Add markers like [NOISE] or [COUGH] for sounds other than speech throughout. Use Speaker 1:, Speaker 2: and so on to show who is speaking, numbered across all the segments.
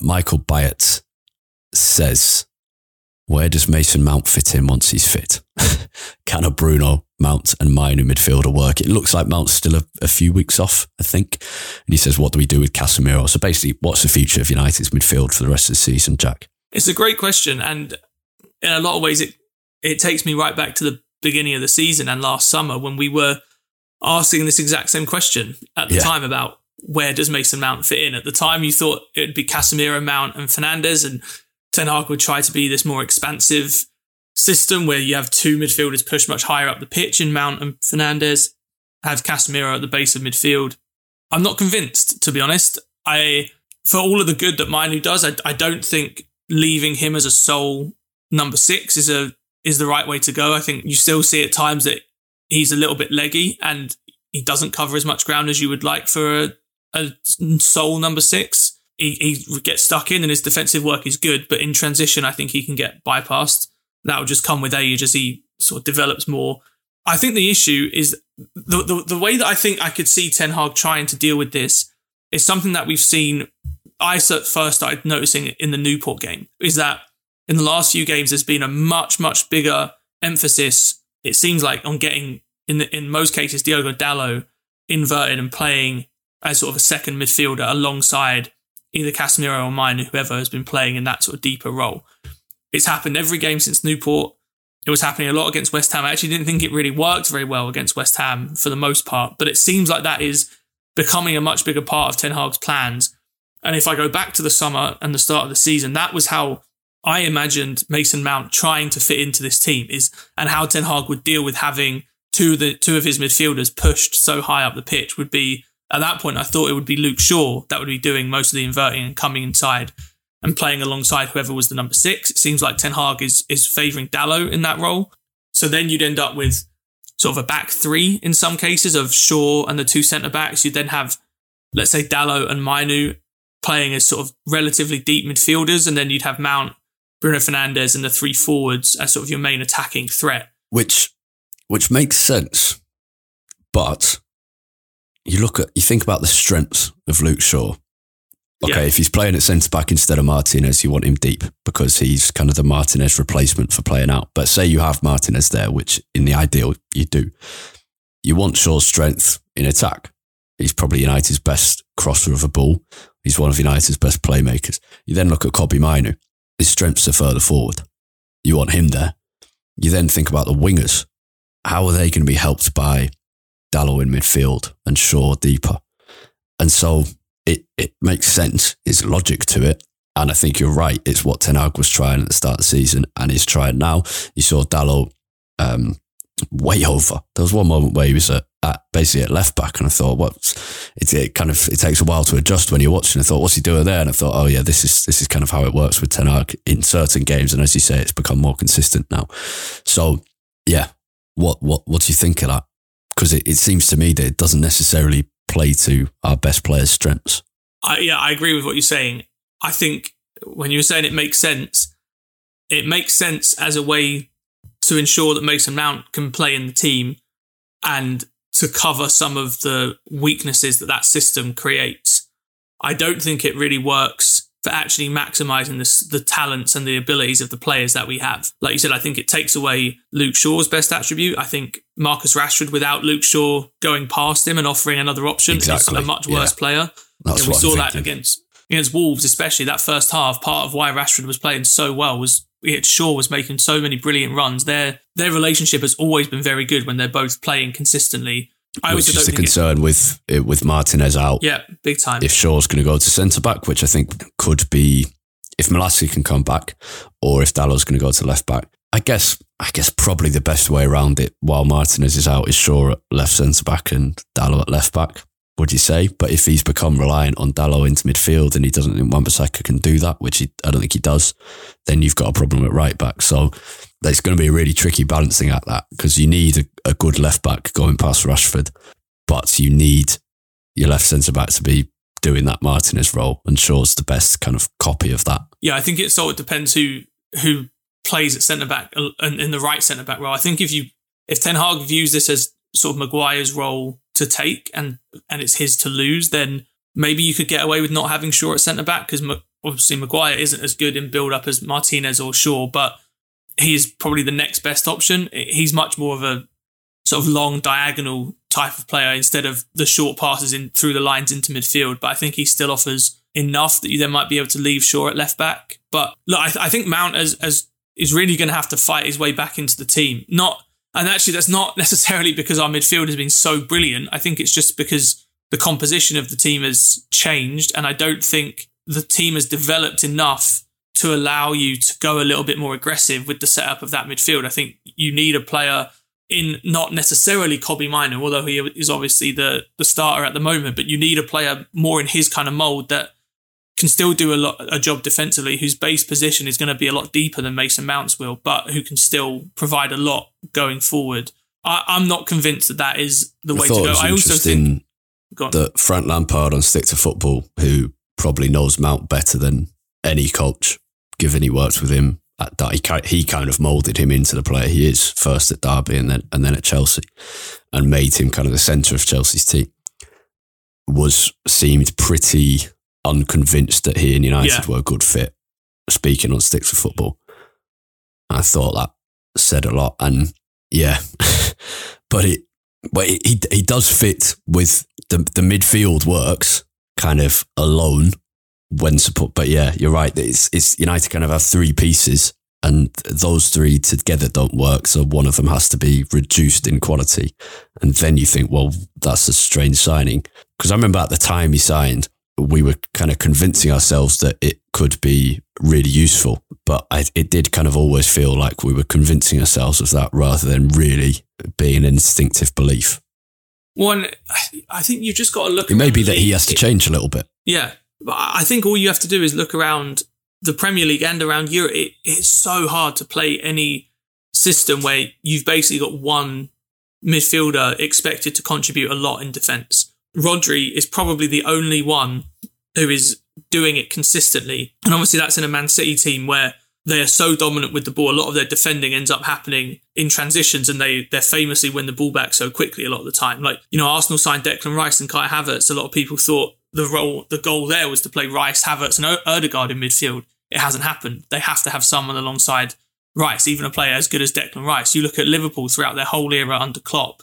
Speaker 1: Michael Byatt says, Where does Mason Mount fit in once he's fit? [LAUGHS] Can a Bruno, Mount, and Mainoo midfielder work? It looks like Mount's still a, a few weeks off, I think. And he says, What do we do with Casemiro? So basically, what's the future of United's midfield for the rest of the season, Jack?
Speaker 2: It's a great question, and in a lot of ways, it it takes me right back to the beginning of the season and last summer when we were asking this exact same question at the
Speaker 1: Yeah.
Speaker 2: time about where does Mason Mount fit in. At the time, you thought it would be Casemiro, Mount, and Fernandes, and Ten Hag would try to be this more expansive system where you have two midfielders pushed much higher up the pitch in Mount and Fernandes, have Casemiro at the base of midfield. I'm not convinced, to be honest. I, for all of the good that Mainoo does, I, I don't think leaving him as a sole number six is a is the right way to go. I think you still see at times that he's a little bit leggy and he doesn't cover as much ground as you would like for a, a sole number six. He, he gets stuck in and his defensive work is good, but in transition, I think he can get bypassed. That will just come with age as he sort of develops more. I think the issue is the, the, the way that I think I could see Ten Hag trying to deal with this is something that we've seen. I first started noticing in the Newport game is that in the last few games, there's been a much, much bigger emphasis, it seems like, on getting, in, the, in most cases, Diogo Dalot inverted and playing as sort of a second midfielder alongside either Casemiro or mine, whoever has been playing in that sort of deeper role. It's happened every game since Newport. It was happening a lot against West Ham. I actually didn't think it really worked very well against West Ham for the most part, but it seems like that is becoming a much bigger part of Ten Hag's plans. And if I go back to the summer and the start of the season, that was how I imagined Mason Mount trying to fit into this team is and how Ten Hag would deal with having two of the two of his midfielders pushed so high up the pitch would be at that point I thought it would be Luke Shaw that would be doing most of the inverting and coming inside and playing alongside whoever was the number six. It seems like Ten Hag is is favouring Dalot in that role. So then you'd end up with sort of a back three in some cases of Shaw and the two centre backs. You'd then have, let's say, Dalot and Mainoo playing as sort of relatively deep midfielders, and then you'd have Mount, Bruno Fernandes, and the three forwards as sort of your main attacking threat.
Speaker 1: which which makes sense. But you look at you think about the strengths of Luke Shaw. Okay,
Speaker 2: Yeah.
Speaker 1: if he's playing at centre back instead of Martinez, you want him deep because he's kind of the Martinez replacement for playing out. But say you have Martinez there, which in the ideal you do, you want Shaw's strength in attack. He's probably United's best crosser of a ball. He's one of United's best playmakers. You then look at Kobbie Mainoo. His strengths are further forward. You want him there. You then think about the wingers. How are they going to be helped by Dalot in midfield and Shaw deeper? And so it, it makes sense. It's logic to it. And I think you're right. It's what Ten Hag was trying at the start of the season and he's trying now. You saw Dalot um, way over. There was one moment where he was at, at basically at left back, and I thought, what? It, it kind of it takes a while to adjust when you're watching. I thought, what's he doing there? And I thought, oh yeah, this is this is kind of how it works with Ten Hag in certain games. And as you say, it's become more consistent now. So yeah, what what what do you think of that? Because it, it seems to me that it doesn't necessarily play to our best players' strengths.
Speaker 2: I, yeah, I agree with what you're saying. I think when you were saying it makes sense, it makes sense as a way to ensure that Mason Mount can play in the team and to cover some of the weaknesses that that system creates. I don't think it really works for actually maximizing the, the talents and the abilities of the players that we have. Like you said, I think it takes away Luke Shaw's best attribute. I think Marcus Rashford, without Luke Shaw going past him and offering another option,
Speaker 1: Exactly.
Speaker 2: is a much worse
Speaker 1: Yeah.
Speaker 2: player.
Speaker 1: That's
Speaker 2: Yeah, we saw that against against Wolves, especially that first half. Part of why Rashford was playing so well was it Shaw was making so many brilliant runs. Their their relationship has always been very good when they're both playing consistently. I
Speaker 1: Which is the
Speaker 2: think it-
Speaker 1: concern with with Martinez out.
Speaker 2: yeah, big time.
Speaker 1: If Shaw's going to go to centre back, which I think could be if Malacia can come back, or if Dalot's going to go to left back. I guess I guess probably the best way around it while Martinez is out is Shaw at left centre back and Dalot at left back. Would you say? But if he's become reliant on Dalot into midfield and he doesn't think Wan-Bissaka can do that, which he, I don't think he does, then you've got a problem at right back. So it's going to be a really tricky balancing act that because you need a, a good left back going past Rashford, but you need your left centre back to be doing that Martinez role, and Shaw's the best kind of copy of that.
Speaker 2: Yeah, I think it sort of depends who who plays at centre back uh, and in the right centre back role. I think if you if Ten Hag views this as sort of Maguire's role to take and and it's his to lose, then maybe you could get away with not having Shaw at centre back because obviously Maguire isn't as good in build up as Martinez or Shaw, but he's probably the next best option. He's much more of a sort of long diagonal type of player instead of the short passes in through the lines into midfield. But I think he still offers enough that you then might be able to leave Shaw at left back. But look, I, th- I think Mount as, as is really going to have to fight his way back into the team. Not and actually that's not [LAUGHS] necessarily because our midfield has been so brilliant. I think it's just because the composition of the team has changed, and I don't think the team has developed enough to allow you to go a little bit more aggressive with the setup of that midfield. I think you need a player in not necessarily Kobbie Mainoo, although he is obviously the the starter at the moment, but you need a player more in his kind of mold that can still do a lot a job defensively, whose base position is going to be a lot deeper than Mason Mounts will, but who can still provide a lot going forward. I, I'm not convinced that that is the way to go. I also think
Speaker 1: that Frank Lampard on Stick to Football, who probably knows Mount better than any coach, given he worked with him at that, he, he kind of moulded him into the player he is first at Derby and then and then at Chelsea, and made him kind of the centre of Chelsea's team. Was seemed pretty unconvinced that he and United
Speaker 2: Yeah.
Speaker 1: were a good fit. Speaking on Sticks to Football, I thought that said a lot, and yeah, [LAUGHS] but it but he he he does fit with the the midfield works kind of alone when support. But yeah, you're right. It's it's United kind of have three pieces, and those three together don't work. So one of them has to be reduced in quality, and then you think, well, that's a strange signing. Because I remember at the time he signed, we were kind of convincing ourselves that it could be really useful, but I, it did kind of always feel like we were convincing ourselves of that rather than really being an instinctive belief.
Speaker 2: one. I think you've just got to look.
Speaker 1: It may be that he has to change a little bit.
Speaker 2: Yeah, but I think all you have to do is look around the Premier League and around Europe. It, it's so hard to play any system where you've basically got one midfielder expected to contribute a lot in defence. Rodri is probably the only one who is doing it consistently, and obviously that's in a Man City team where they are so dominant with the ball. A lot of their defending ends up happening in transitions, and they they famously win the ball back so quickly a lot of the time. Like you know, Arsenal signed Declan Rice and Kai Havertz. A lot of people thought the role, the goal there was to play Rice, Havertz, and Ødegaard in midfield. It hasn't happened. They have to have someone alongside Rice, even a player as good as Declan Rice. You look at Liverpool throughout their whole era under Klopp.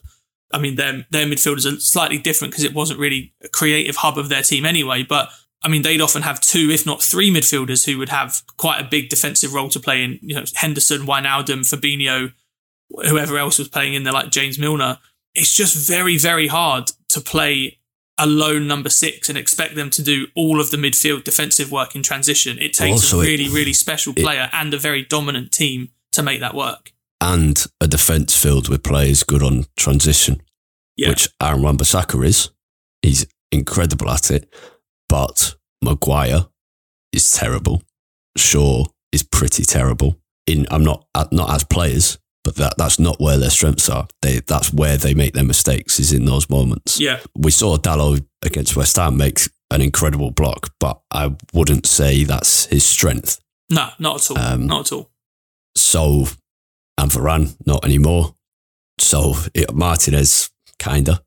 Speaker 2: I mean, their their midfielders are slightly different because it wasn't really a creative hub of their team anyway. But I mean, they'd often have two, if not three, midfielders who would have quite a big defensive role to play in. You know, Henderson, Wijnaldum, Fabinho, whoever else was playing in there, like James Milner. It's just very, very hard to play a lone number six and expect them to do all of the midfield defensive work in transition. It takes a
Speaker 1: it-
Speaker 2: really, really special player and a very dominant team to make that work.
Speaker 1: And a defence filled with players good on transition,
Speaker 2: Yeah.
Speaker 1: which Aaron Wan-Bissaka is. He's incredible at it. But Maguire is terrible. Shaw is pretty terrible. In I'm not not as players, but that that's not where their strengths are. They that's where they make their mistakes is in those moments.
Speaker 2: yeah.
Speaker 1: we saw Dalot against West Ham make an incredible block, but I wouldn't say that's his strength.
Speaker 2: No, not at all.
Speaker 1: Um,
Speaker 2: not at all.
Speaker 1: So, and Varane, not anymore. So it, Martinez, kinda.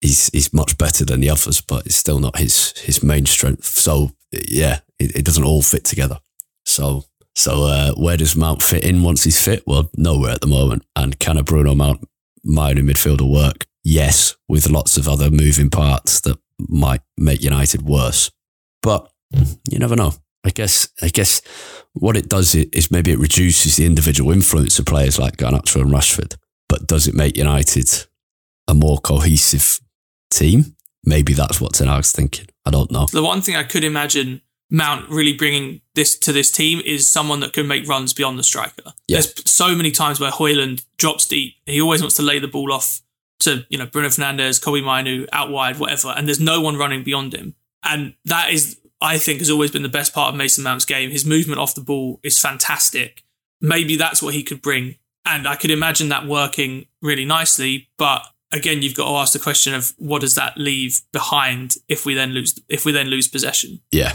Speaker 1: He's he's much better than the others, but it's still not his his main strength. So yeah, it, it doesn't all fit together. So so uh, where does Mount fit in once he's fit? Well, nowhere at the moment. And can a Bruno Mount Mainoo midfielder work? Yes, with lots of other moving parts that might make United worse. But you never know. I guess I guess what it does is maybe it reduces the individual influence of players like Garnacho and Rashford. But does it make United a more cohesive team? Maybe that's what Ten Hag's thinking. I don't know.
Speaker 2: The one thing I could imagine Mount really bringing this to this team is someone that can make runs beyond the striker. Yeah. There's so many times where Højlund drops deep. He always wants to lay the ball off to, you know, Bruno Fernandes, Kobbie Mainoo, out wide, whatever, and there's no one running beyond him. And that is, I think, has always been the best part of Mason Mount's game. His movement off the ball is fantastic. Maybe that's what he could bring. And I could imagine that working really nicely. But again, you've got to ask the question of what does that leave behind if we then lose if we then lose possession?
Speaker 1: Yeah,